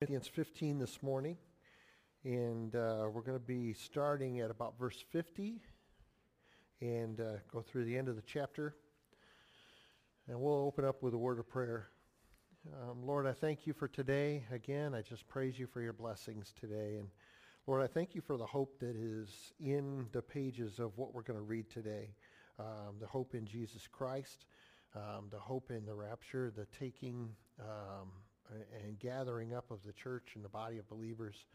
Corinthians 15 this morning, and uh, we're going to be starting at about verse 50 and uh, go through the end of the chapter. And we'll open up with a word of prayer. Um, Lord, I thank you for today. Again, I just praise you for your blessings today. And Lord, I thank you for the hope that is in the pages of what we're going to read today. Um, the hope in Jesus Christ, um, the hope in the rapture, the taking um, and gathering up of the church and the body of believers.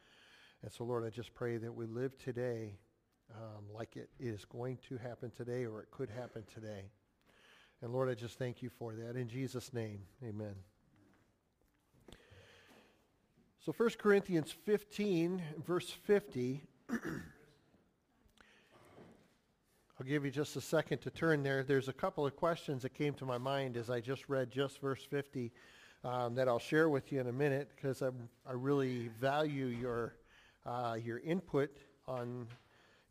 And so, Lord, I just pray that we live today um, like it is going to happen today or it could happen today. And Lord, I just thank you for that. In Jesus' name, amen. So 1 Corinthians 15, verse 50. I'll give you just a second to turn there. There's a couple of questions that came to my mind as I just read just verse 50 um, that I'll share with you in a minute because I, I really value your, uh, your input on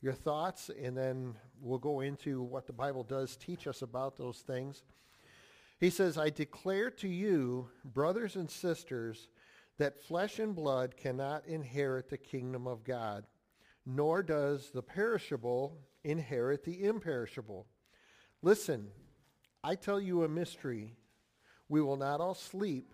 your thoughts, and then we'll go into what the Bible does teach us about those things. He says, I declare to you, brothers and sisters, that flesh and blood cannot inherit the kingdom of God, nor does the perishable inherit the imperishable. Listen, I tell you a mystery. We will not all sleep,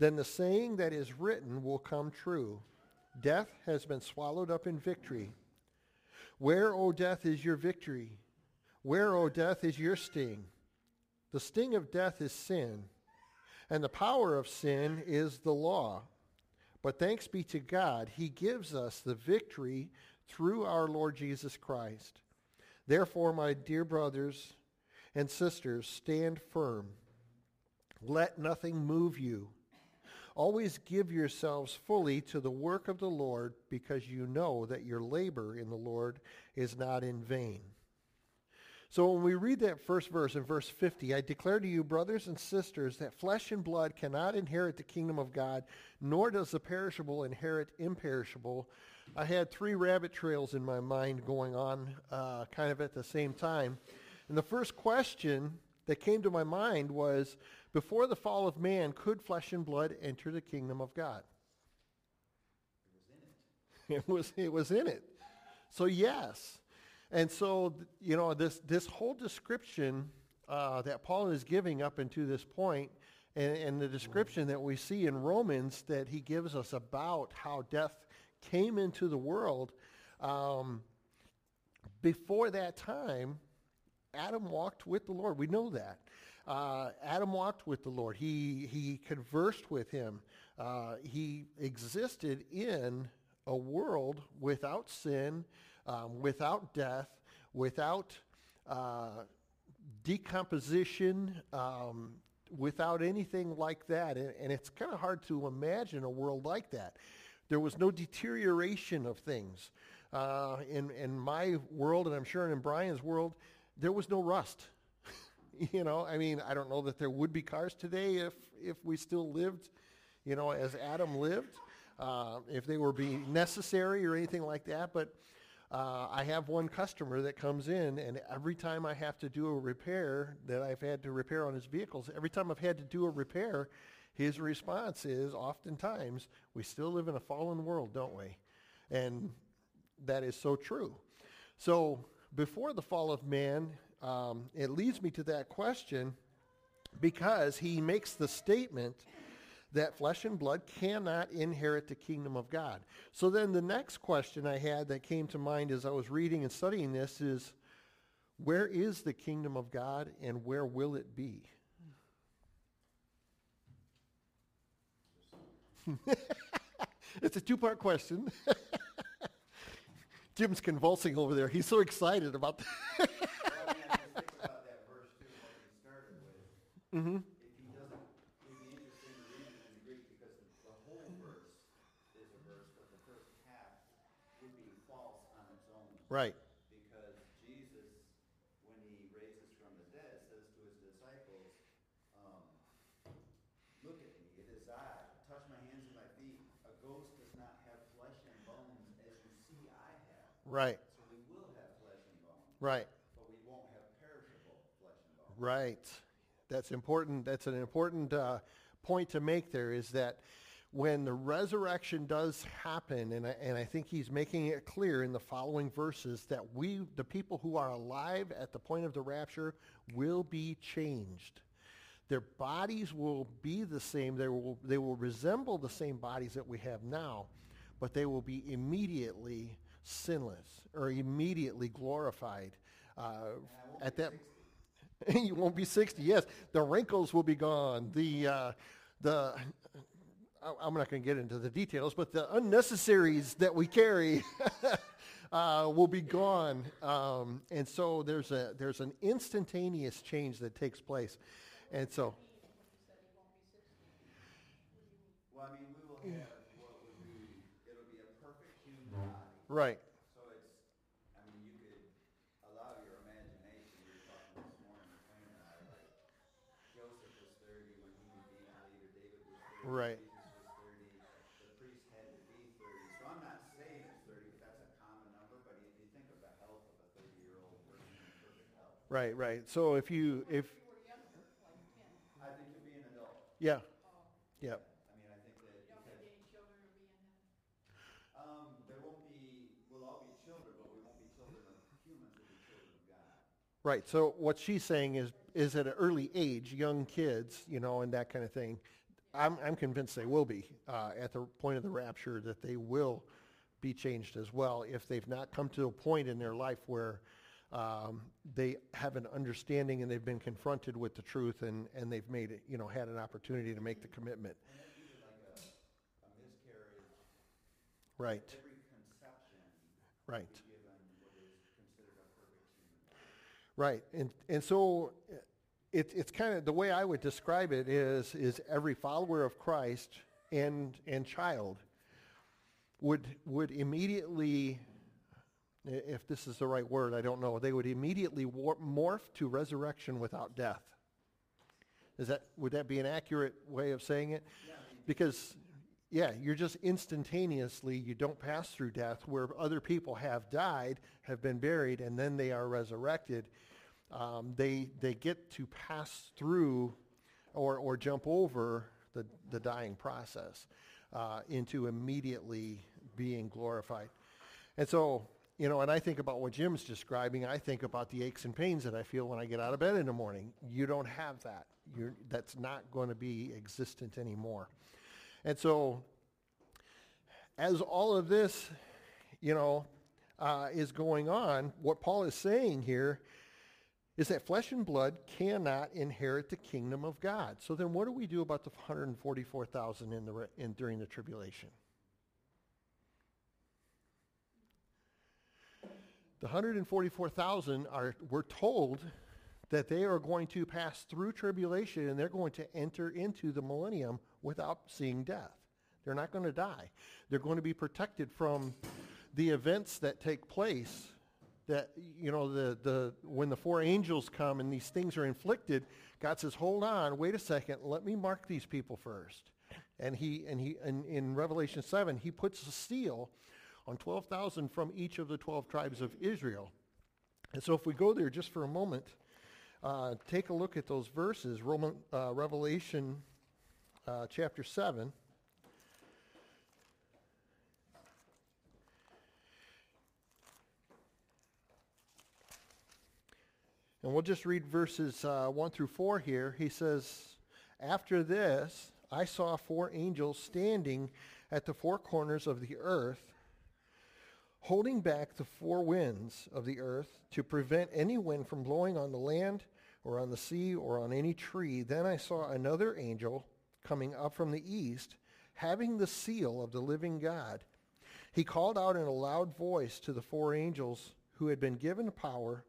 then the saying that is written will come true. Death has been swallowed up in victory. Where, O death, is your victory? Where, O death, is your sting? The sting of death is sin, and the power of sin is the law. But thanks be to God, he gives us the victory through our Lord Jesus Christ. Therefore, my dear brothers and sisters, stand firm. Let nothing move you. Always give yourselves fully to the work of the Lord because you know that your labor in the Lord is not in vain. So when we read that first verse in verse 50, I declare to you, brothers and sisters, that flesh and blood cannot inherit the kingdom of God, nor does the perishable inherit imperishable. I had three rabbit trails in my mind going on uh, kind of at the same time. And the first question that came to my mind was, before the fall of man, could flesh and blood enter the kingdom of God? It was, in it was in it. So yes. And so, you know, this, this whole description uh, that Paul is giving up until this point, and, and the description that we see in Romans that he gives us about how death came into the world, um, before that time, Adam walked with the Lord. We know that. Uh, Adam walked with the Lord. He, he conversed with him. Uh, he existed in a world without sin, um, without death, without uh, decomposition, um, without anything like that. And, and it's kind of hard to imagine a world like that. There was no deterioration of things. Uh, in, in my world, and I'm sure in Brian's world, there was no rust. you know, I mean, I don't know that there would be cars today if, if we still lived, you know, as Adam lived, uh, if they were being necessary or anything like that. But uh, I have one customer that comes in, and every time I have to do a repair that I've had to repair on his vehicles, every time I've had to do a repair, his response is oftentimes, we still live in a fallen world, don't we? And that is so true. So before the fall of man, um, it leads me to that question because he makes the statement that flesh and blood cannot inherit the kingdom of God. So then the next question I had that came to mind as I was reading and studying this is, where is the kingdom of God and where will it be? it's a two-part question. Jim's convulsing over there. He's so excited about that. well, I mean, I just think about that verse too, what he started with. Mm-hmm. If he doesn't, it'd be interesting to read it in the Greek because the, the whole verse is a verse first half would be false on its own. Right. Because Jesus, when he raises from the dead, says to his disciples, um, look at me, it is I, touch my hands and my feet. A ghost does not have flesh and bones as you see I have. Right. So we will have flesh and bones, Right. but we won't have perishable flesh and bones. Right. That's important. That's an important uh, point to make there is that when the resurrection does happen, and I, and I think he's making it clear in the following verses that we, the people who are alive at the point of the rapture, will be changed. Their bodies will be the same. They will, they will resemble the same bodies that we have now, but they will be immediately sinless or immediately glorified. Uh, at that, you won't be 60. Yes, the wrinkles will be gone. The uh, the I'm not going to get into the details, but the unnecessaries that we carry uh, will be gone. Um, and so there's a there's an instantaneous change that takes place. And so Well, I mean, we will have what would be, it'll be a perfect human body. right, So it's, I mean, you could allow your imagination, we were talking this morning, Wayne and I, like, Joseph was thirty when he became a leader, David was thirty. Right. Jesus was thirty, the priest had to be thirty, so I'm not saying it's thirty, but that's a common number, but if you think of the health of a thirty-year-old person in perfect health, right, right. So if you if I think you'll be an adult. yeah, yeah, I mean, I think that um, there won't be, we'll all be children, but we won't be children of humans, we'll be children of God. right. So what she's saying is is at an early age, young kids, you know, and that kind of thing. I'm I'm convinced they will be uh, at the point of the rapture that they will be changed as well if they've not come to a point in their life where um, they have an understanding and they've been confronted with the truth and, and they've made it, you know, had an opportunity to make the commitment. Like a, a Right, right, right. And, and so it, it's kind of, the way I would describe it is, is every follower of Christ and, and child would, would immediately, if this is the right word, I don't know, they would immediately war- morph to resurrection without death. Is that, would that be an accurate way of saying it? Because, yeah, you're just instantaneously, you don't pass through death where other people have died, have been buried, and then they are resurrected. Um, they, they get to pass through or, or jump over the, the dying process uh, into immediately being glorified. And so, you know, and I think about what Jim's describing. I think about the aches and pains that I feel when I get out of bed in the morning. You don't have that. You're, that's not going to be existent anymore. And so, as all of this, you know, uh, is going on, what Paul is saying here is that flesh and blood cannot inherit the kingdom of God. So then, what do we do about the 144,000 in the in during the tribulation? The 144,000 are, we're told that they are going to pass through tribulation and they're going to enter into the millennium without seeing death. They're not going to die. They're going to be protected from the events that take place that you know the the when the four angels come and these things are inflicted god says hold on wait a second let me mark these people first. And he and he and in revelation 7 he puts a seal on 12,000 from each of the 12 tribes of israel. And so if we go there just for a moment uh, take a look at those verses. Roman, uh, revelation uh, chapter 7 And we'll just read verses uh, 1 through 4 here. He says, After this, I saw four angels standing at the four corners of the earth, holding back the four winds of the earth to prevent any wind from blowing on the land or on the sea or on any tree. Then I saw another angel coming up from the east, having the seal of the living God. He called out in a loud voice to the four angels who had been given power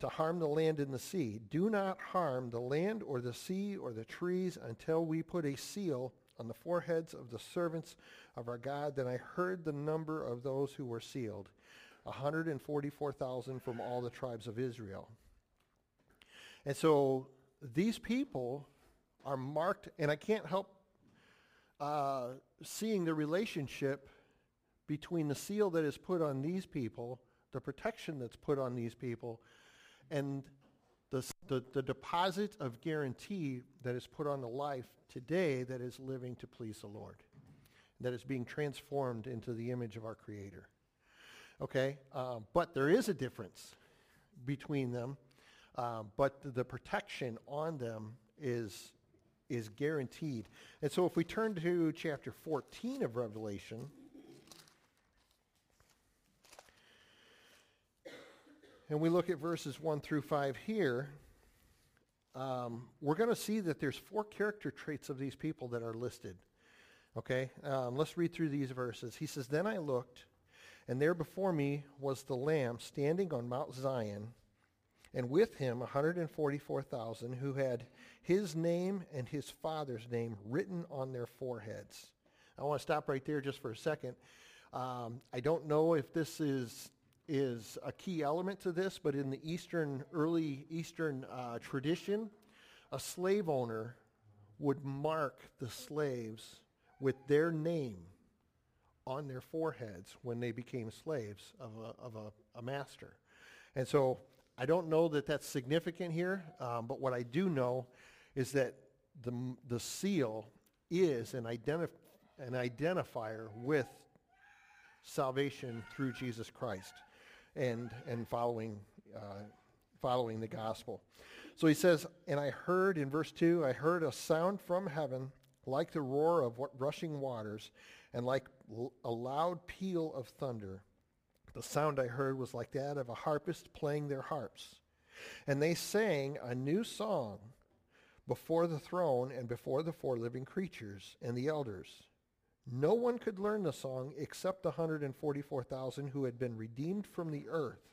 to harm the land and the sea. Do not harm the land or the sea or the trees until we put a seal on the foreheads of the servants of our God. Then I heard the number of those who were sealed, 144,000 from all the tribes of Israel. And so these people are marked, and I can't help uh, seeing the relationship between the seal that is put on these people, the protection that's put on these people, and the, the, the deposit of guarantee that is put on the life today that is living to please the Lord, that is being transformed into the image of our Creator. Okay? Um, but there is a difference between them, um, but the, protection on them is, is guaranteed. And so if we turn to chapter 14 of Revelation, and we look at verses 1 through 5 here, um, we're going to see that there's four character traits of these people that are listed. Okay, um, let's read through these verses. He says, Then I looked, and there before me was the Lamb standing on Mount Zion, and with him 144,000 who had his name and his father's name written on their foreheads. I want to stop right there just for a second. Um, I don't know if this is is a key element to this, but in the Eastern, early Eastern uh, tradition, a slave owner would mark the slaves with their name on their foreheads when they became slaves of a, of a, a master. And so I don't know that that's significant here, um, but what I do know is that the, the seal is an, identif- an identifier with salvation through Jesus Christ and, and following, uh, following the gospel. So he says, and I heard in verse 2, I heard a sound from heaven like the roar of rushing waters and like a loud peal of thunder. The sound I heard was like that of a harpist playing their harps. And they sang a new song before the throne and before the four living creatures and the elders. No one could learn the song except the 144,000 who had been redeemed from the earth.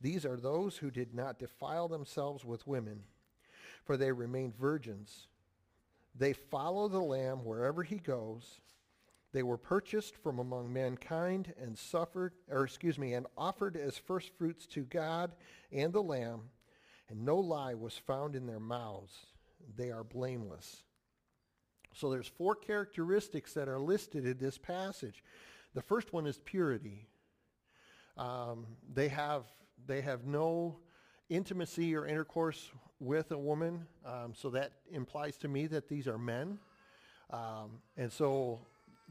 These are those who did not defile themselves with women, for they remained virgins. They follow the Lamb wherever he goes. They were purchased from among mankind and suffered, or excuse me, and offered as firstfruits to God and the Lamb, and no lie was found in their mouths. They are blameless. So there's four characteristics that are listed in this passage. The first one is purity. Um, they have they have no intimacy or intercourse with a woman, um, so that implies to me that these are men, um, and so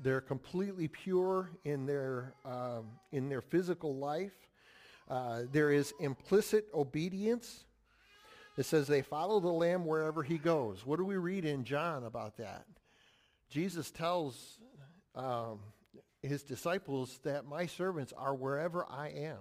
they're completely pure in their um, in their physical life. Uh, there is implicit obedience. It says they follow the Lamb wherever he goes. What do we read in John about that? Jesus tells um, his disciples that my servants are wherever I am.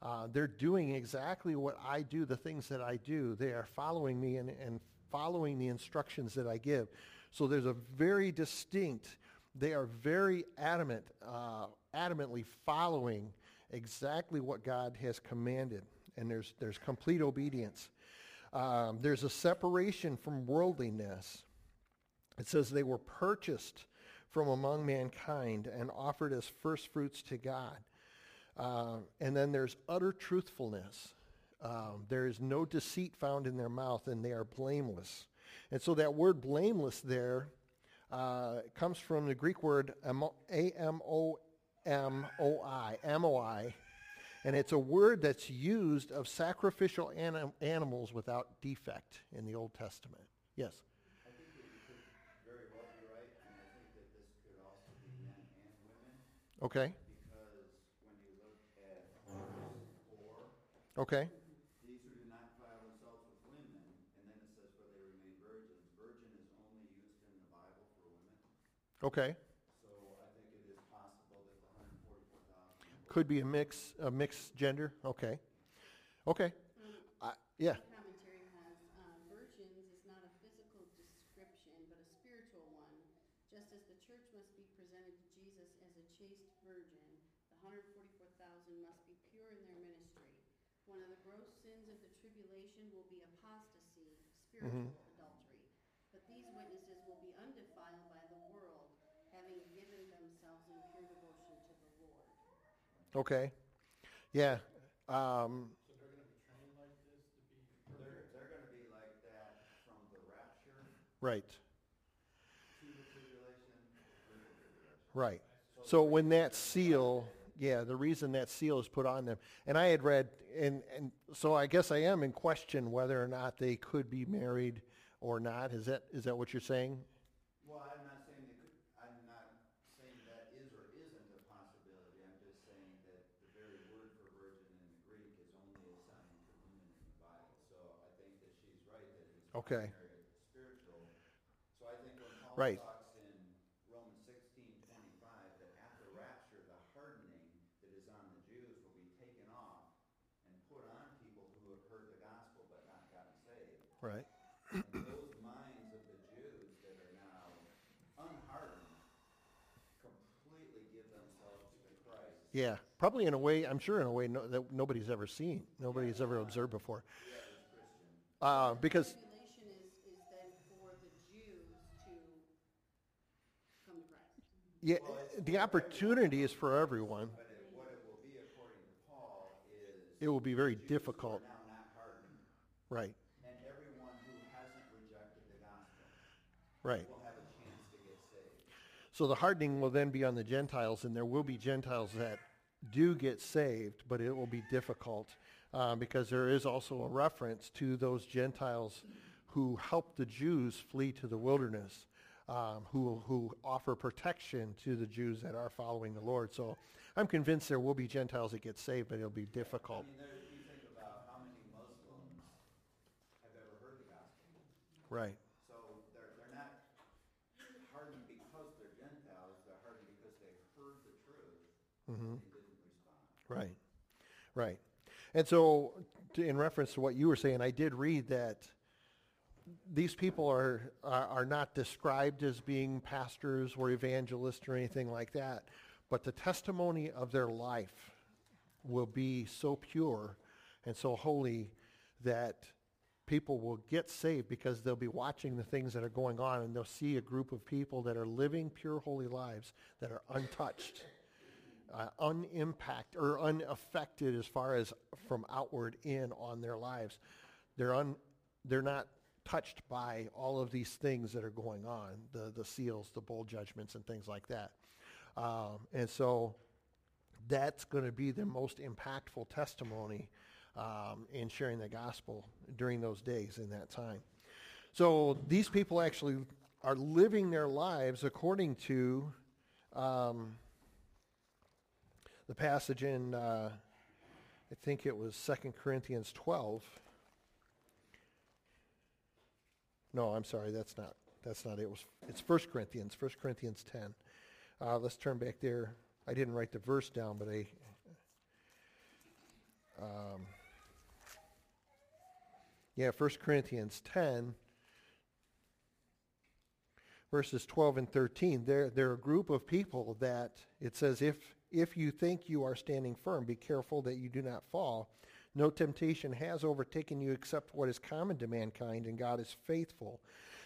Uh, they're doing exactly what I do, the things that I do. They are following me and, and following the instructions that I give. So there's a very distinct, they are very adamant, uh, adamantly following exactly what God has commanded. And there's, there's complete obedience. Um, there's a separation from worldliness. It says they were purchased from among mankind and offered as firstfruits to God. Uh, and then there's utter truthfulness. Um, there is no deceit found in their mouth, and they are blameless. And so that word blameless there uh, comes from the Greek word A-M-O-M-O-I, amoi, and it's a word that's used of sacrificial anim- animals without defect in the Old Testament. Yes? I think that you could very well be right, and I think that this could also be men and women, Okay. because when you look at verse four, Okay. these who do not defile themselves with women, and then it says, for they remain virgins. Virgin is only used in the Bible for women, Okay. so I think it is possible that the hundred and forty-four thousand. Could be a mix, a mixed gender. Okay. Okay. I yeah. Commentary has, uh, virgins is not a physical description, but a spiritual one. Just as the church must be presented to Jesus as a chaste virgin, the hundred forty-four thousand must be pure in their ministry. One of the gross sins of the tribulation will be apostasy, spiritual adultery. But these these witnesses will be undefiled by the world, having given themselves in pure devotion to the Lord. Okay. Yeah. Um, so they're going to be trained like this to be. They're, they're gonna be like that from the rapture right. to the tribulation, through the tribulation. Right. So when that seal, yeah, the reason that seal is put on them, and I had read, and, and so I guess I am in question whether or not they could be married or not. Is that, is that what you're saying? Well, I'm not saying they could, I'm not saying that is or isn't a possibility, I'm just saying that the very word for virgin in the Greek is only assigned to women in the Bible. So I think that she's right, that it's Okay. primary spiritual. So I think when Paul Right. talks in Romans sixteen twenty-five, that at the rapture, the hardening that is on the Jews will be taken off and put on people who have heard the gospel but not gotten saved. Right. And those minds of the Jews that are now unhardened completely give themselves to Christ. Yeah. Probably in a way, I'm sure in a way no, that nobody's ever seen, nobody's ever observed before. The average Christian. Uh, because, Tribulation is, is then for the Jews to come to Christ. yeah, the opportunity is for everyone. But it, what it will be according to Paul is. It will be very Jews who are difficult. Now not hardened, Right. and everyone who hasn't rejected the gospel Right. will have a chance to get saved. So the hardening will then be on the Gentiles, and there will be Gentiles that do get saved, but it will be difficult uh, because there is also a reference to those Gentiles who helped the Jews flee to the wilderness, um, who, who offer protection to the Jews that are following the Lord. So I'm convinced there will be Gentiles that get saved, but it'll be difficult. I mean, there, you think about how many Muslims have ever heard the gospel. Right. So they're, they're not hardened because they're Gentiles, they're hardened because they heard the truth, and they didn't respond. Right, right. And so, to, in reference to what you were saying, I did read that these people are, are are not described as being pastors or evangelists or anything like that, but the testimony of their life will be so pure and so holy that people will get saved because they'll be watching the things that are going on and they'll see a group of people that are living pure holy lives that are untouched uh, unimpact or unaffected as far as from outward in on their lives. They're un, they're not touched by all of these things that are going on, the, the seals, the bowl judgments, and things like that. Um, and so that's going to be the most impactful testimony um, in sharing the gospel during those days in that time. So these people actually are living their lives according to um, the passage in, uh, I think it was 2 Corinthians 12. No, I'm sorry, that's not, that's not it. It was, it's 1 Corinthians, 1 Corinthians 10. Uh, let's turn back there. I didn't write the verse down, but I, um, yeah, 1 Corinthians 10, verses 12 and 13. They're, they're a group of people that it says, if, if you think you are standing firm, be careful that you do not fall. No temptation has overtaken you except what is common to mankind, and God is faithful.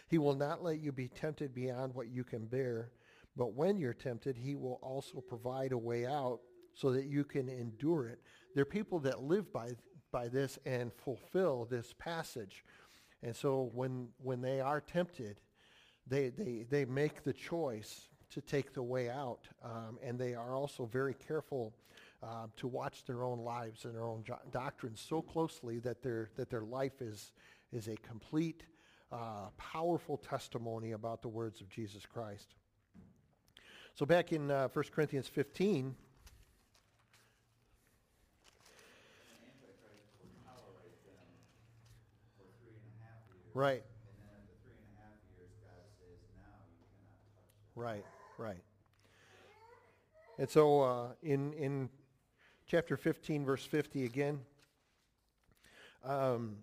He will not let you be tempted beyond what you can bear, but when you're tempted, he will also provide a way out so that you can endure it. There are people that live by, by this and fulfill this passage. And so when, when they are tempted, they, they, they make the choice to take the way out. Um, and they are also very careful uh, to watch their own lives and their own jo- doctrines so closely that their, that their life is, is a complete, uh, powerful testimony about the words of Jesus Christ. So back in uh, 1 Corinthians 15, The Antichrist will tolerate them for three and a half years. right, And then at three and a half years, God says, now you cannot touch them. Right, right. And so uh, in, in chapter 15, verse 50 again, um,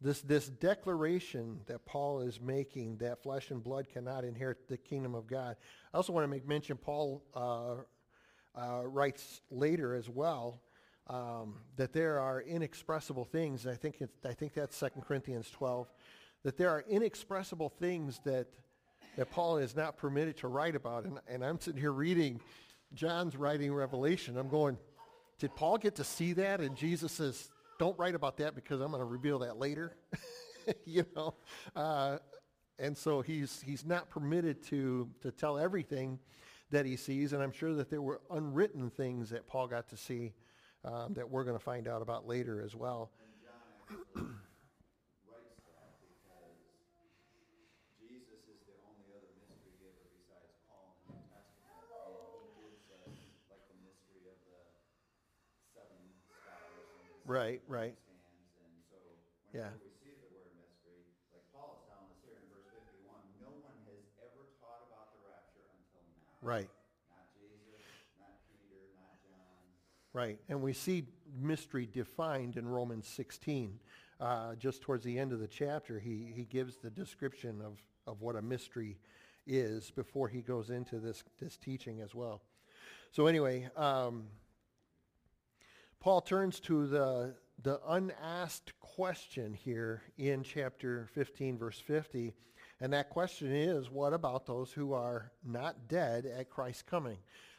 this, this declaration that Paul is making that flesh and blood cannot inherit the kingdom of God. I also want to make mention, Paul uh, uh, writes later as well um, that there are inexpressible things. I think, I think that's 2 Corinthians 12 that there are inexpressible things that, that Paul is not permitted to write about. And, and I'm sitting here reading John's writing Revelation. I'm going, did Paul get to see that? And Jesus says, don't write about that because I'm going to reveal that later. you know? Uh, and so he's, he's not permitted to, to tell everything that he sees. And I'm sure that there were unwritten things that Paul got to see um, that we're going to find out about later as well. And John actually writes that because Jesus is the only other mystery giver besides Paul in the New Testament. And he gives us like the mystery of the seven stars and the Right, right. And so Yeah. we see the word mystery, like Paul is telling us here in verse 51, no one has ever taught about the rapture until now. Right. Not Jesus, not Peter, not John. Right, and we see mystery defined in Romans 16. Uh, just towards the end of the chapter, he, he gives the description of, of what a mystery is before he goes into this, this teaching as well. So anyway, um, Paul turns to the, the unasked question here in chapter 15, verse 50. And that question is, what about those who are not dead at Christ's coming?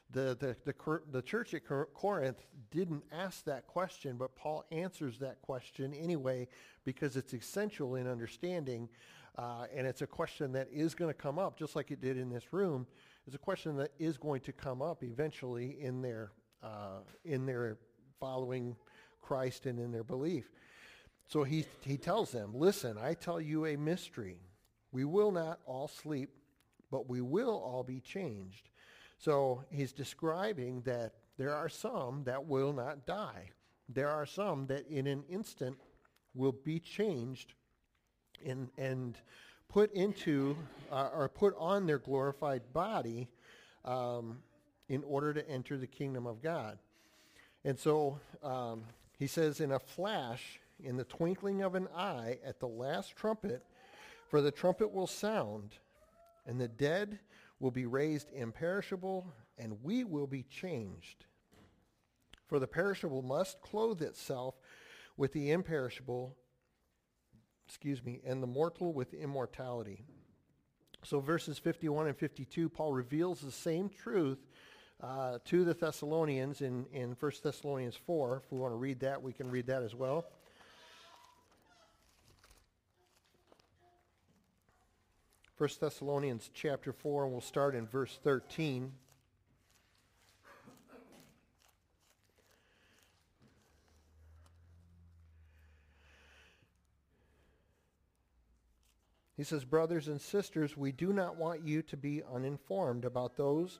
The, the, the, the church at Corinth didn't ask that question, but Paul answers that question anyway because it's essential in understanding. Uh, and it's a question that is going to come up, just like it did in this room. It's a question that is going to come up eventually in their, uh, in their following Christ and in their belief. So he, he tells them, listen, I tell you a mystery. We will not all sleep, but we will all be changed. So he's describing that there are some that will not die. There are some that in an instant will be changed and, and put into uh, or put on their glorified body um, in order to enter the kingdom of God. And so um, he says, in a flash, in the twinkling of an eye, at the last trumpet, for the trumpet will sound, and the dead will be raised imperishable, and we will be changed. For the perishable must clothe itself with the imperishable, excuse me, and the mortal with immortality. So verses 51 and 52, Paul reveals the same truth uh, to the Thessalonians in, in 1 Thessalonians 4. If we want to read that, we can read that as well. First Thessalonians chapter 4, and we'll start in verse 13. He says, Brothers and sisters, we do not want you to be uninformed about those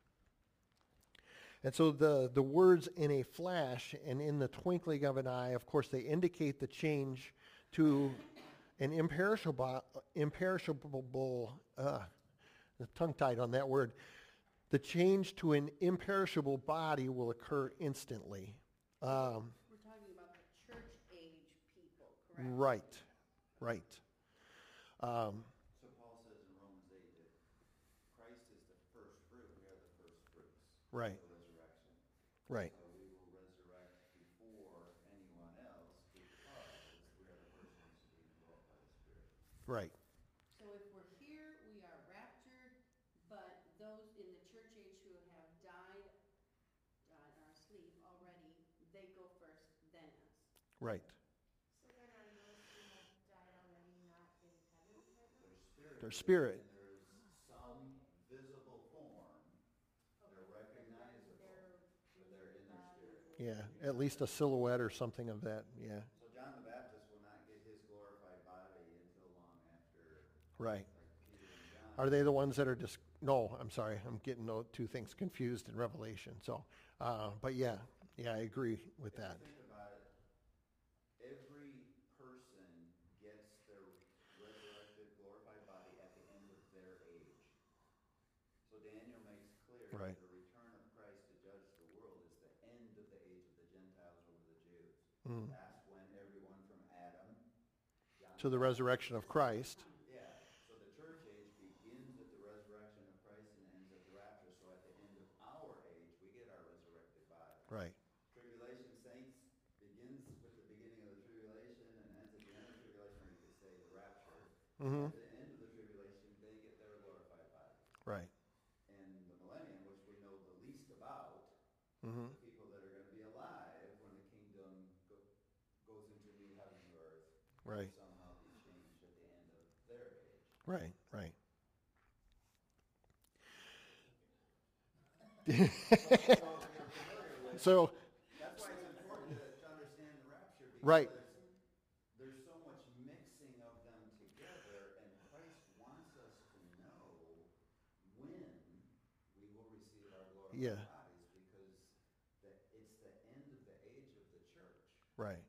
And so the, the words in a flash and in the twinkling of an eye, of course, they indicate the change to an imperishable, imperishable uh, tongue-tied on that word. The change to an imperishable body will occur instantly. Um, We're talking about the church age people, correct? right, right. Um, So Paul says in Romans 8 that Christ is the first fruit. We are the first fruits. Right. of The resurrection. Right, So we will resurrect before anyone else because we are the first ones to be indwelt by the Spirit. right. So if we're here, we are raptured, but those in the church age who have died, died or are asleep already, they go first, then us. Right. So then are those who have died already not in heaven right now? There's spirit. Their spirit. And there's some visible form yeah, at least a silhouette or something of that, yeah, So John the Baptist will not get his glorified body until long after, right. like Peter and John. Are they the ones that are just, no, I'm sorry, I'm getting those two things confused in Revelation, so, uh, but yeah, yeah, I agree with that. Think about it. Every person gets their resurrected, glorified body at the end of their age. So Daniel makes clear Right. that the return of Christ to judge the world is the end of the age of the Gentiles over the Jews. Mm. That's when everyone from Adam John To the resurrection of Christ, Yeah, so the church age begins at the resurrection of Christ and ends at the rapture. So at the end of our age, we get our resurrected body. right, Tribulation saints begins with the beginning of the tribulation and ends at the end of the tribulation, could say the rapture. hmm At the end of the tribulation, they get their glorified body. right, And the millennium, which we know the least about, hmm the people that are going to be alive when the kingdom go, goes into new heaven and earth, right, somehow be changed at the end of their age. right, right. So, That's why it's important to, to understand the rapture because Right. there's so much mixing of them together, and Christ wants us to know when we will receive our glorified Yeah. bodies because the, it's the end of the age of the church. Right,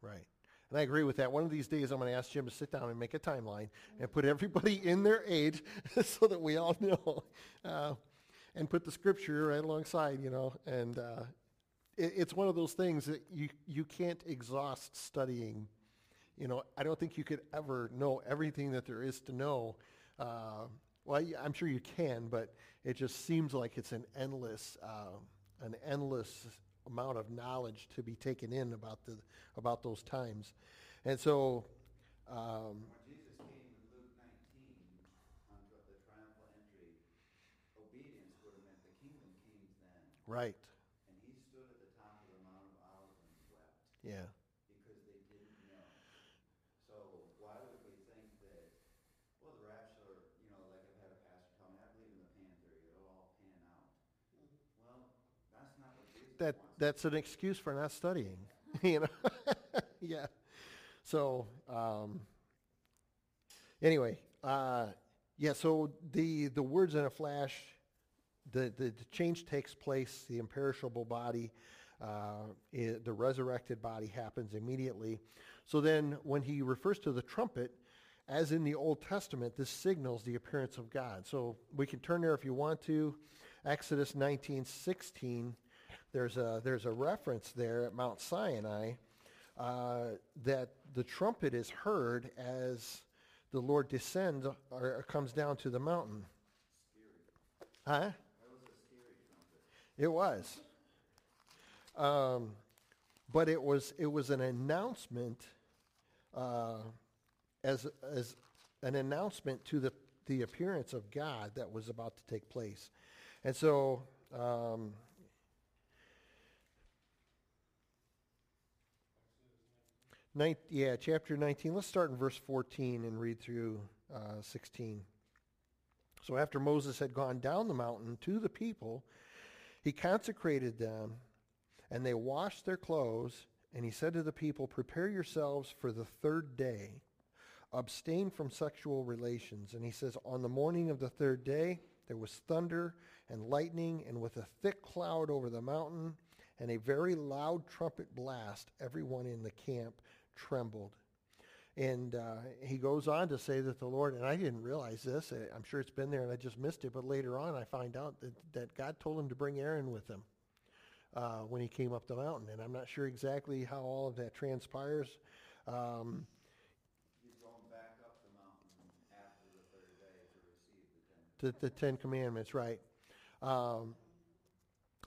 right. And I agree with that. One of these days, I'm going to ask Jim to sit down and make a timeline and put everybody in their age so that we all know. Uh, and put the scripture right alongside, you know. And uh, it, it's one of those things that you, you can't exhaust studying. You know, I don't think you could ever know everything that there is to know. Uh, well, I'm sure you can, but it just seems like it's an endless, uh, an endless amount of knowledge to be taken in about the about those times, and so. Um, When Jesus came in Luke 19 onto the triumphal entry, obedience would have meant the kingdom came then, right. and he stood at the top of the Mount of Olives and wept. Yeah. because they didn't know. So why would we think that, well, the rapture, you know, like I've had a pastor tell me, I believe in the pan theory, it'll all pan out. Well, that's not what Jesus That wants. that's an excuse for not studying. you know. yeah. So um, anyway, uh, yeah. So the the words in a flash, the the, the change takes place. The imperishable body, uh, i the resurrected body happens immediately. So then, when he refers to the trumpet, as in the Old Testament, this signals the appearance of God. So we can turn there if you want to. Exodus 19:16. There's a there's a reference there at Mount Sinai uh, that the trumpet is heard as the Lord descends or comes down to the mountain. Huh? That was a scary trumpet. It was. Um, but it was it was an announcement uh, as as an announcement to the the appearance of God that was about to take place, and so. Um, Nine, yeah, chapter 19. Let's start in verse 14 and read through uh, 16. So after Moses had gone down the mountain to the people, he consecrated them, and they washed their clothes. And he said to the people, Prepare yourselves for the third day. Abstain from sexual relations. And he says, On the morning of the third day, there was thunder and lightning, and with a thick cloud over the mountain, and a very loud trumpet blast, everyone in the camp trembled. And uh, he goes on to say that the Lord, and I didn't realize this, uh, I'm sure it's been there and I just missed it, but later on I find out that, that God told him to bring Aaron with him uh, when he came up the mountain. And I'm not sure exactly how all of that transpires. Um, He's going back up the mountain after the third day to receive the ten. the, the Ten Commandments, right. Um,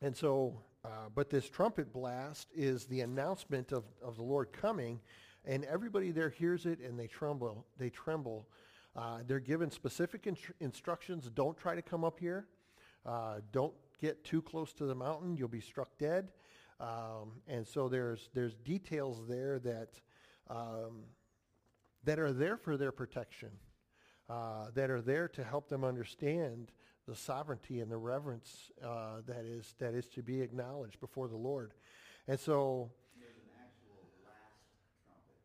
and so, uh, but this trumpet blast is the announcement of, of the Lord coming, and everybody there hears it and they tremble. They tremble. Uh, they're given specific instru- instructions. Don't try to come up here. Uh, don't get too close to the mountain. You'll be struck dead. Um, and so there's there's details there that um, that are there for their protection, uh, that are there to help them understand the sovereignty and the reverence uh, that is that is to be acknowledged before the Lord. And so There's an actual last trumpet.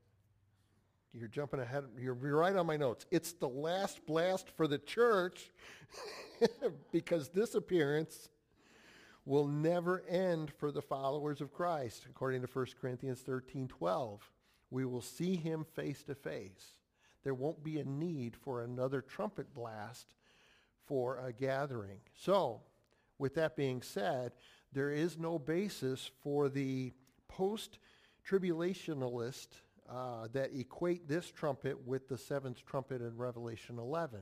You're jumping ahead. You're, right on my notes. It's the last blast for the church because this appearance will never end for the followers of Christ. According to 1 Corinthians 13, 12, we will see him face to face. There won't be a need for another trumpet blast for a gathering. So, with that being said, there is no basis for the post-tribulationalist uh, that equate this trumpet with the seventh trumpet in Revelation 11.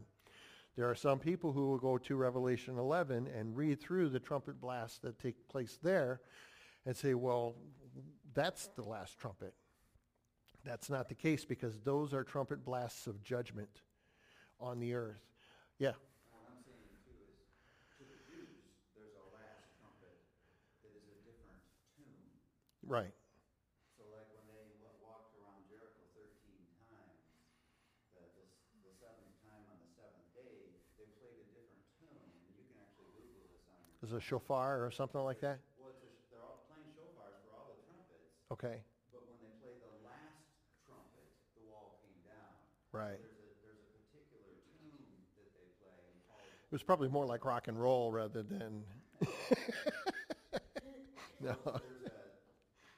There are some people who will go to Revelation 11 and read through the trumpet blasts that take place there and say, well, that's the last trumpet. That's not the case because those are trumpet blasts of judgment on the earth. Yeah. What I'm saying too is, to the Jews, there's a last trumpet that is a different tune. Right. So like when they wa- walked around Jericho thirteen times, the, the, s- the seventh time on the seventh day, they played a different tune, and you can actually Google Is a shofar or something like that? Well, it's a, they're all playing shofars for all the trumpets, Okay. but when they play the last trumpet, the wall came down. Right. There's a, there's a particular tune that they play It was probably more like rock and roll rather than. no.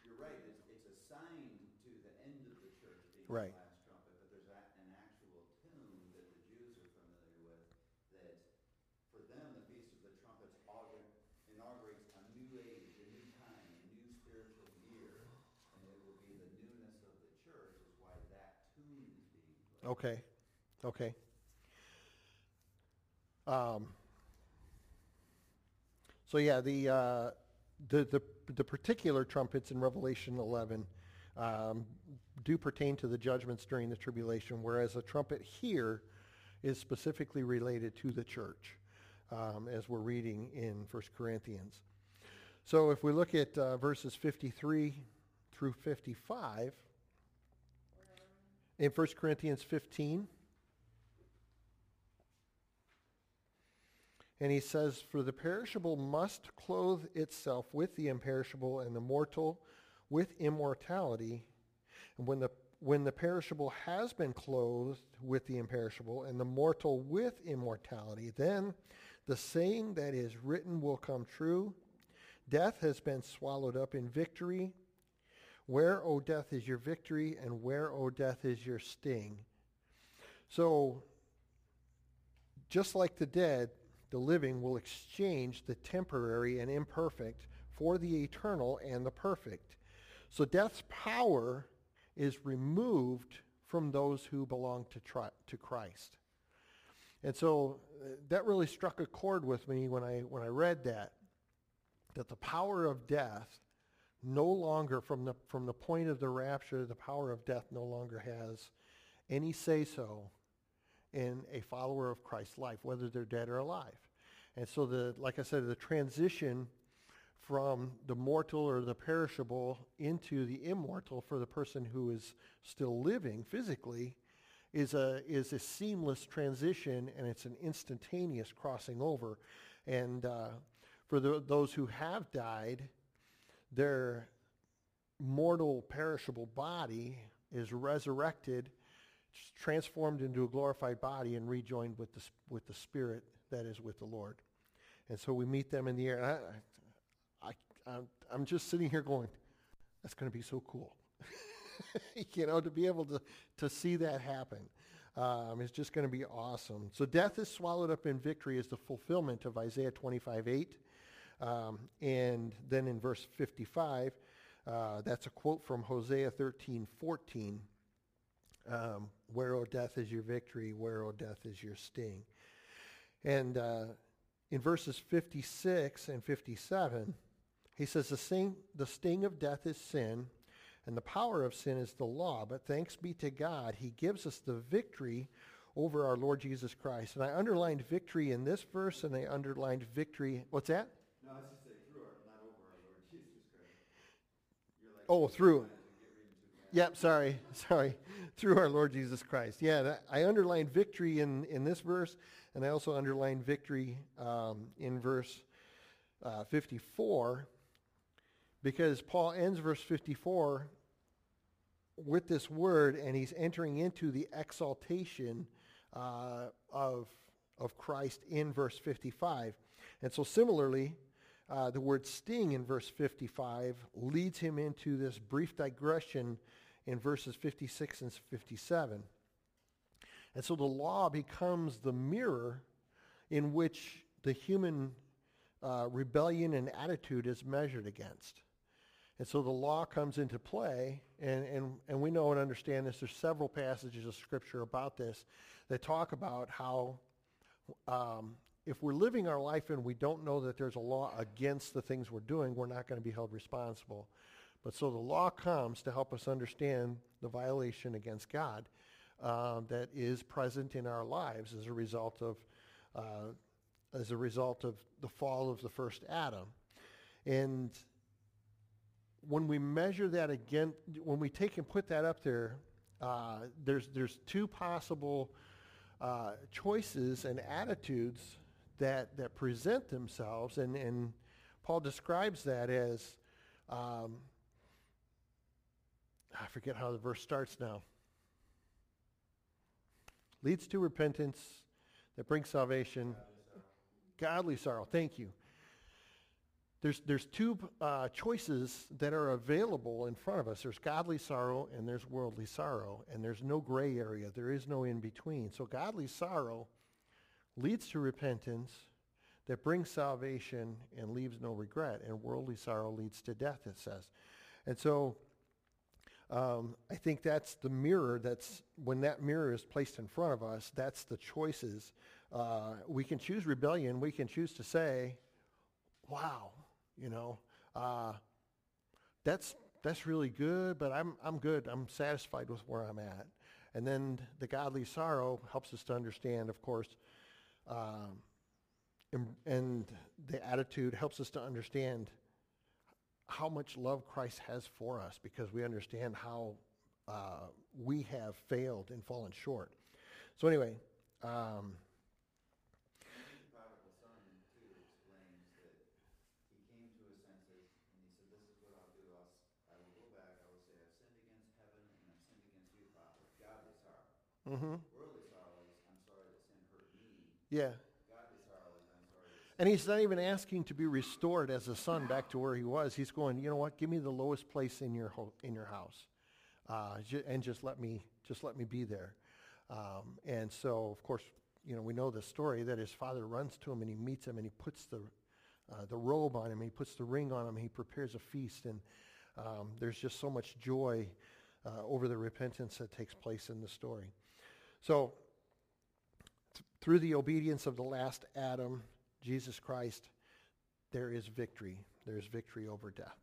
You're right, it's, it's assigned to the end of the church being Right. the last trumpet, but there's a, an actual tune that the Jews are familiar with, that for them, the Feast of the Trumpets augur- inaugurates a new age, a new time, a new spiritual year, and it will be the newness of the church is why that tune is being played. Okay. Okay. Um, so yeah, the, uh, the, the, the particular trumpets in Revelation 11 um, do pertain to the judgments during the tribulation, whereas a trumpet here is specifically related to the church, um, as we're reading in 1 Corinthians. So if we look at uh, verses 53 through 55, in 1 Corinthians 15, And he says, For the perishable must clothe itself with the imperishable, and the mortal with immortality. And when the, when the perishable has been clothed with the imperishable, and the mortal with immortality, then the saying that is written will come true. Death has been swallowed up in victory. Where, O death, is your victory, and where, O death, is your sting? So, just like the dead, the living will exchange the temporary and imperfect for the eternal and the perfect. So death's power is removed from those who belong to, tri- to Christ. And so uh, that really struck a chord with me when I, when I read that, that the power of death no longer, from the, from the point of the rapture, the power of death no longer has any say-so in a follower of Christ's life, whether they're dead or alive. And so the, like I said, the transition from the mortal or the perishable into the immortal for the person who is still living physically is a, is a seamless transition and it's an instantaneous crossing over. And uh, for the, those who have died, their mortal perishable body is resurrected transformed into a glorified body and rejoined with the, with the spirit that is with the Lord. And so we meet them in the air. I, I, I'm, I'm just sitting here going, that's going to be so cool. you know, to be able to, to see that happen. Um, is just going to be awesome. So death is swallowed up in victory is the fulfillment of Isaiah 25, 8. Um, and then in verse 55, uh, that's a quote from Hosea 13, 14. Um, where, O death, is your victory? Where, O death, is your sting? And uh, in verses 56 and 57, he says, the sting, the sting of death is sin, and the power of sin is the law. But thanks be to God, he gives us the victory over our Lord Jesus Christ. And I underlined victory in this verse, and I underlined victory. What's that? No, I was just saying through our, not over our Lord Jesus Christ. You're like. Oh, through. Get reading too fast. Yep, sorry, sorry. Through our Lord Jesus Christ. Yeah, that, I underlined victory in, in this verse, and I also underlined victory um, in verse uh, 54 because Paul ends verse 54 with this word, and he's entering into the exaltation uh, of, of Christ in verse 55. And so similarly, uh, the word sting in verse 55 leads him into this brief digression in verses 56 and 57. And so the law becomes the mirror in which the human uh, rebellion and attitude is measured against. And so the law comes into play, and, and, and we know and understand this. There's several passages of Scripture about this that talk about how um, if we're living our life and we don't know that there's a law against the things we're doing, we're not going to be held responsible. But so the law comes to help us understand the violation against God uh, that is present in our lives as a result of uh, as a result of the fall of the first Adam. And when we measure that again, when we take and put that up there, uh, there's there's two possible uh, choices and attitudes that that present themselves, and and Paul describes that as um, I forget how the verse starts now. Leads to repentance that brings salvation. Godly sorrow. Thank you. There's, there's two uh, choices that are available in front of us. There's godly sorrow and there's worldly sorrow. And there's no gray area. There is no in between. So godly sorrow leads to repentance that brings salvation and leaves no regret. And worldly sorrow leads to death, it says. And so um, I think that's the mirror that's, when that mirror is placed in front of us, that's the choices. Uh, we can choose rebellion. We can choose to say, wow, you know, uh, that's, that's really good, but I'm, I'm good. I'm satisfied with where I'm at. And then the godly sorrow helps us to understand, of course, um, and, and the attitude helps us to understand how much love Christ has for us because we understand how uh, we have failed and fallen short. So anyway, um, The yeah. And he's not even asking to be restored as a son back to where he was. He's going, you know what? Give me the lowest place in your ho- in your house, uh, ju- and just let me just let me be there. Um, and so, of course, you know we know the story that his father runs to him and he meets him and he puts the uh, the robe on him, he puts the ring on him, he prepares a feast, and um, there's just so much joy uh, over the repentance that takes place in the story. So, through the obedience of the last Adam, Jesus Christ, there is victory. There is victory over death.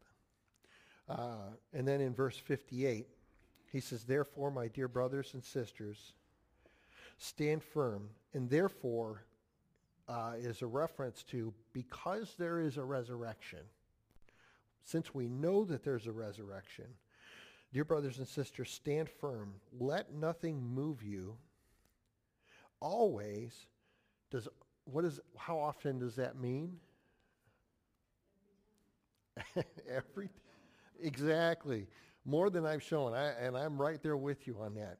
Uh, and then in verse 58, he says, Therefore, my dear brothers and sisters, stand firm. And therefore uh, is a reference to because there is a resurrection, since we know that there's a resurrection, dear brothers and sisters, stand firm. Let nothing move you. Always does what is how often does that mean? Every exactly more than I've shown, I, and I'm right there with you on that.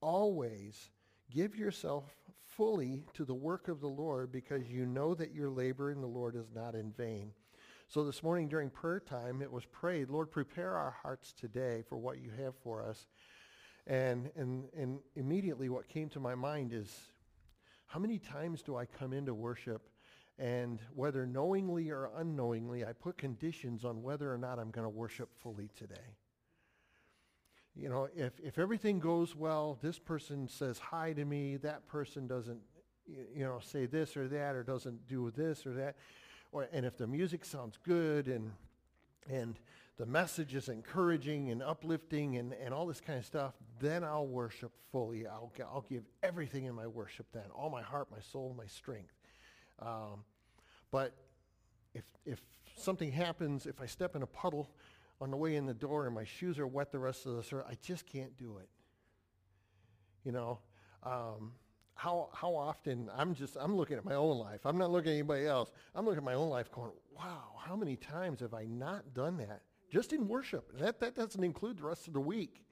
Always give yourself fully to the work of the Lord because you know that your labor in the Lord is not in vain. So this morning during prayer time, it was prayed, Lord, prepare our hearts today for what you have for us. And, and, and immediately what came to my mind is, how many times do I come into worship and whether knowingly or unknowingly, I put conditions on whether or not I'm going to worship fully today? You know, if, if everything goes well, this person says hi to me, that person doesn't, you know, say this or that or doesn't do this or that. Or, and if the music sounds good and, and the message is encouraging and uplifting and, and all this kind of stuff, then I'll worship fully. I'll, I'll give everything in my worship then, all my heart, my soul, my strength. Um, but if, if something happens, if I step in a puddle on the way in the door and my shoes are wet the rest of the service, I just can't do it. You know, um, how, how often, I'm just, I'm looking at my own life. I'm not looking at anybody else. I'm looking at my own life going, wow, how many times have I not done that just in worship. And that, that doesn't include the rest of the week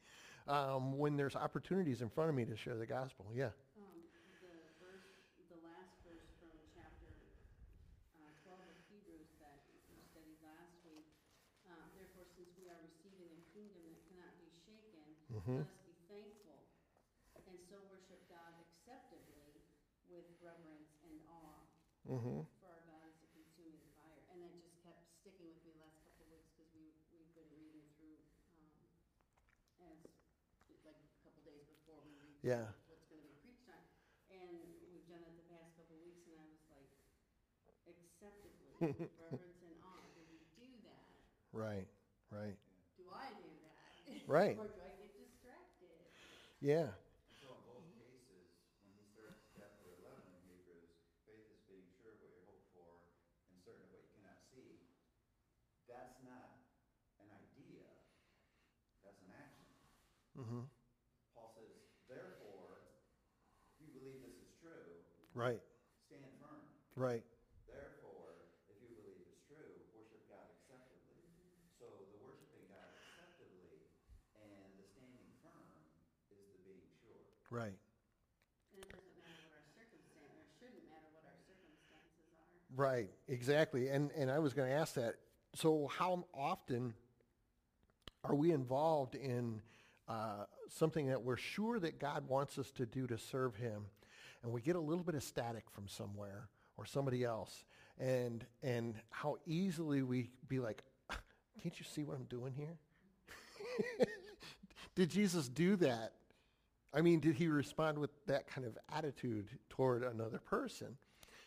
um, when there's opportunities in front of me to share the gospel. Yeah. The verse, the last verse from chapter, twelve of Hebrews that you studied last week. Therefore, since we are receiving a kingdom that cannot be shaken, Mhm. let us be thankful, and so worship God acceptably with reverence and awe. Mm-hmm. For our God is a consuming fire. And that just kept sticking with me the last couple of weeks because we, we've been reading through, um, as, like a couple days before we read through Yeah. what's going to be preached on. And we've done it the past couple of weeks and I was like, acceptably, with reverence and awe. Do we do that? Right. Right. Do I do that? Right. Or do I get distracted? Yeah. So in both cases, when he starts chapter eleven in Hebrews, faith is being sure of what you hope for and certain of what you cannot see. That's not an idea, that's an action. Mm-hmm. Paul says, therefore, if you believe this is true, Right. stand firm. Right. Therefore, if you believe it's true, worship God acceptably. So the worshiping God acceptably and the standing firm is the being sure. Right. And it doesn't matter what our circumstance, or shouldn't matter what our circumstances are. Right, exactly. And and I was going to ask that. So how often are we involved in uh, something that we're sure that God wants us to do to serve Him, and we get a little bit of static from somewhere or somebody else, and and how easily we be like, can't you see what I'm doing here? did Jesus do that? I mean, did he respond with that kind of attitude toward another person?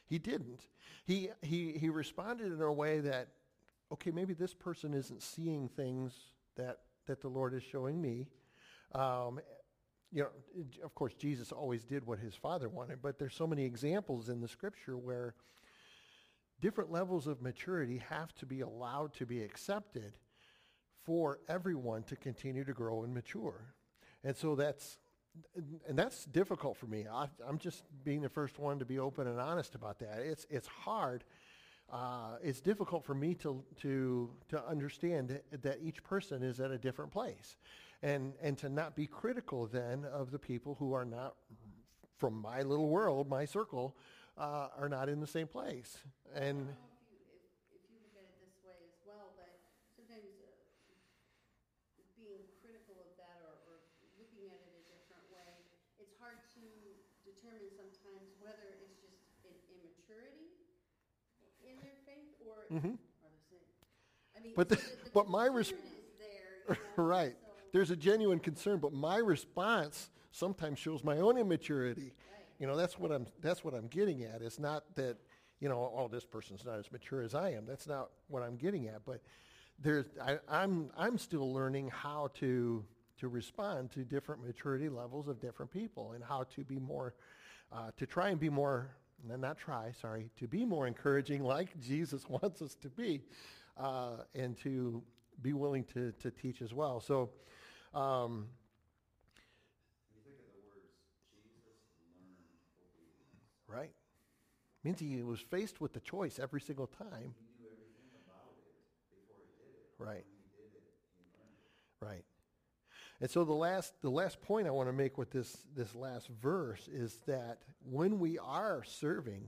He didn't. He, he, he responded in a way that, okay, maybe this person isn't seeing things that, that the Lord is showing me. Um, you know, of course, Jesus always did what his father wanted, but there's so many examples in the scripture where different levels of maturity have to be allowed to be accepted for everyone to continue to grow and mature. And so that's, and that's difficult for me. I, I'm just being the first one to be open and honest about that. It's, it's hard. Uh, it's difficult for me to, to, to understand that each person is at a different place and, and to not be critical then of the people who are not from my little world, my circle, uh, are not in the same place. And I don't know if you, if, if you look at it this way as well, but sometimes being critical of that or, or looking at it a different way, it's hard to determine sometimes whether it's just an immaturity in their faith or, or the same. I mean, But the- the but my response, is there, you know, right. There's a genuine concern, but my response sometimes shows my own immaturity. You know, that's what I'm that's what I'm getting at. It's not that, you know, oh, this person's not as mature as I am. That's not what I'm getting at. But there's I, I'm I'm still learning how to to respond to different maturity levels of different people and how to be more uh, to try and be more no, not try, sorry, to be more encouraging like Jesus wants us to be, uh, and to be willing to, to teach as well. So, um, right? Means he was faced with the choice every single time. Right. It. Right. And so the last the last point I want to make with this this last verse is that when we are serving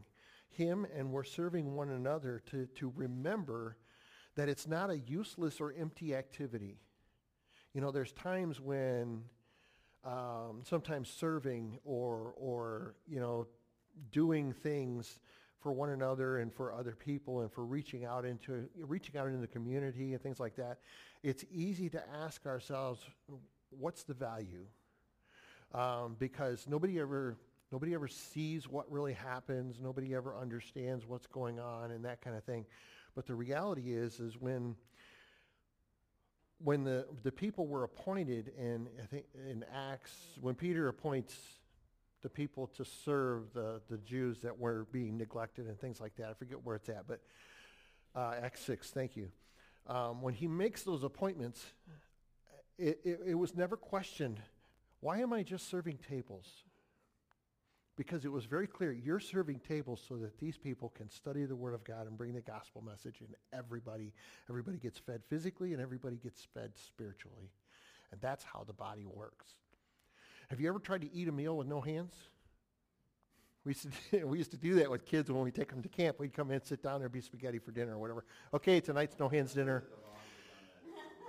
him and we're serving one another to to remember that it's not a useless or empty activity. You know, there's times when um, sometimes serving or or you know doing things for one another and for other people and for reaching out into reaching out into the community and things like that it's easy to ask ourselves what's the value? Um, because nobody ever nobody ever sees what really happens. Nobody ever understands what's going on and that kind of thing. But the reality is is when when the the people were appointed in I think in Acts when Peter appoints the people to serve the the Jews that were being neglected and things like that I forget where it's at but uh, Acts six thank you. Um, when he makes those appointments it, it, it was never questioned. Why am I just serving tables because it was very clear you're serving tables so that these people can study the word of god and bring the gospel message and everybody everybody gets fed physically and everybody gets fed spiritually and that's how the body works have you ever tried to eat a meal with no hands we used, to, we used to do that with kids when we take them to camp. We'd come in, sit down, there'd be spaghetti for dinner or whatever. Okay, tonight's no hands dinner.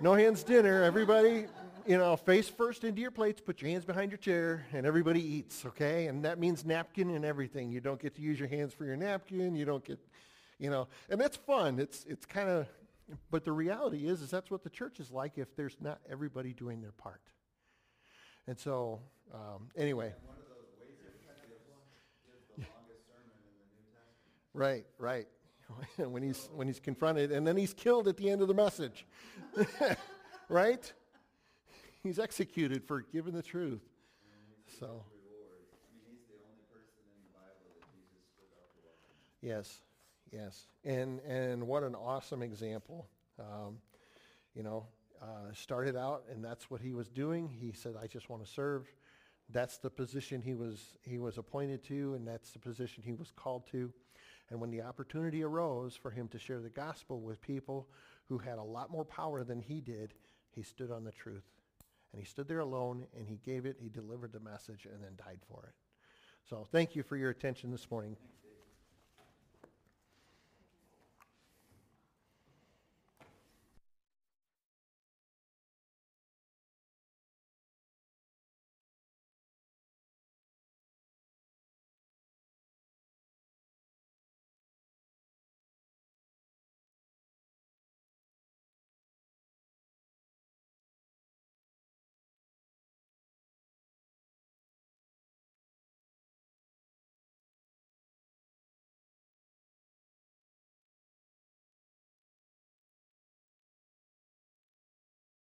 No hands dinner. Everybody, you know, face first into your plates, put your hands behind your chair, and everybody eats, okay? And that means napkin and everything. You don't get to use your hands for your napkin. You don't get, you know, and that's fun. It's, it's kind of, but the reality is, is that's what the church is like if there's not everybody doing their part. And so, um, anyway. And one of those ways of gives, gives the longest sermon in the New Testament. Right, right. when he's when he's confronted, and then he's killed at the end of the message, right? He's executed for giving the truth. So yes, yes, and and what an awesome example. Um, you know, uh, started out, and that's what he was doing. He said, "I just want to serve." That's the position he was he was appointed to, and that's the position he was called to. And when the opportunity arose for him to share the gospel with people who had a lot more power than he did, he stood on the truth. And he stood there alone and he gave it, he delivered the message, and then died for it. So thank you for your attention this morning.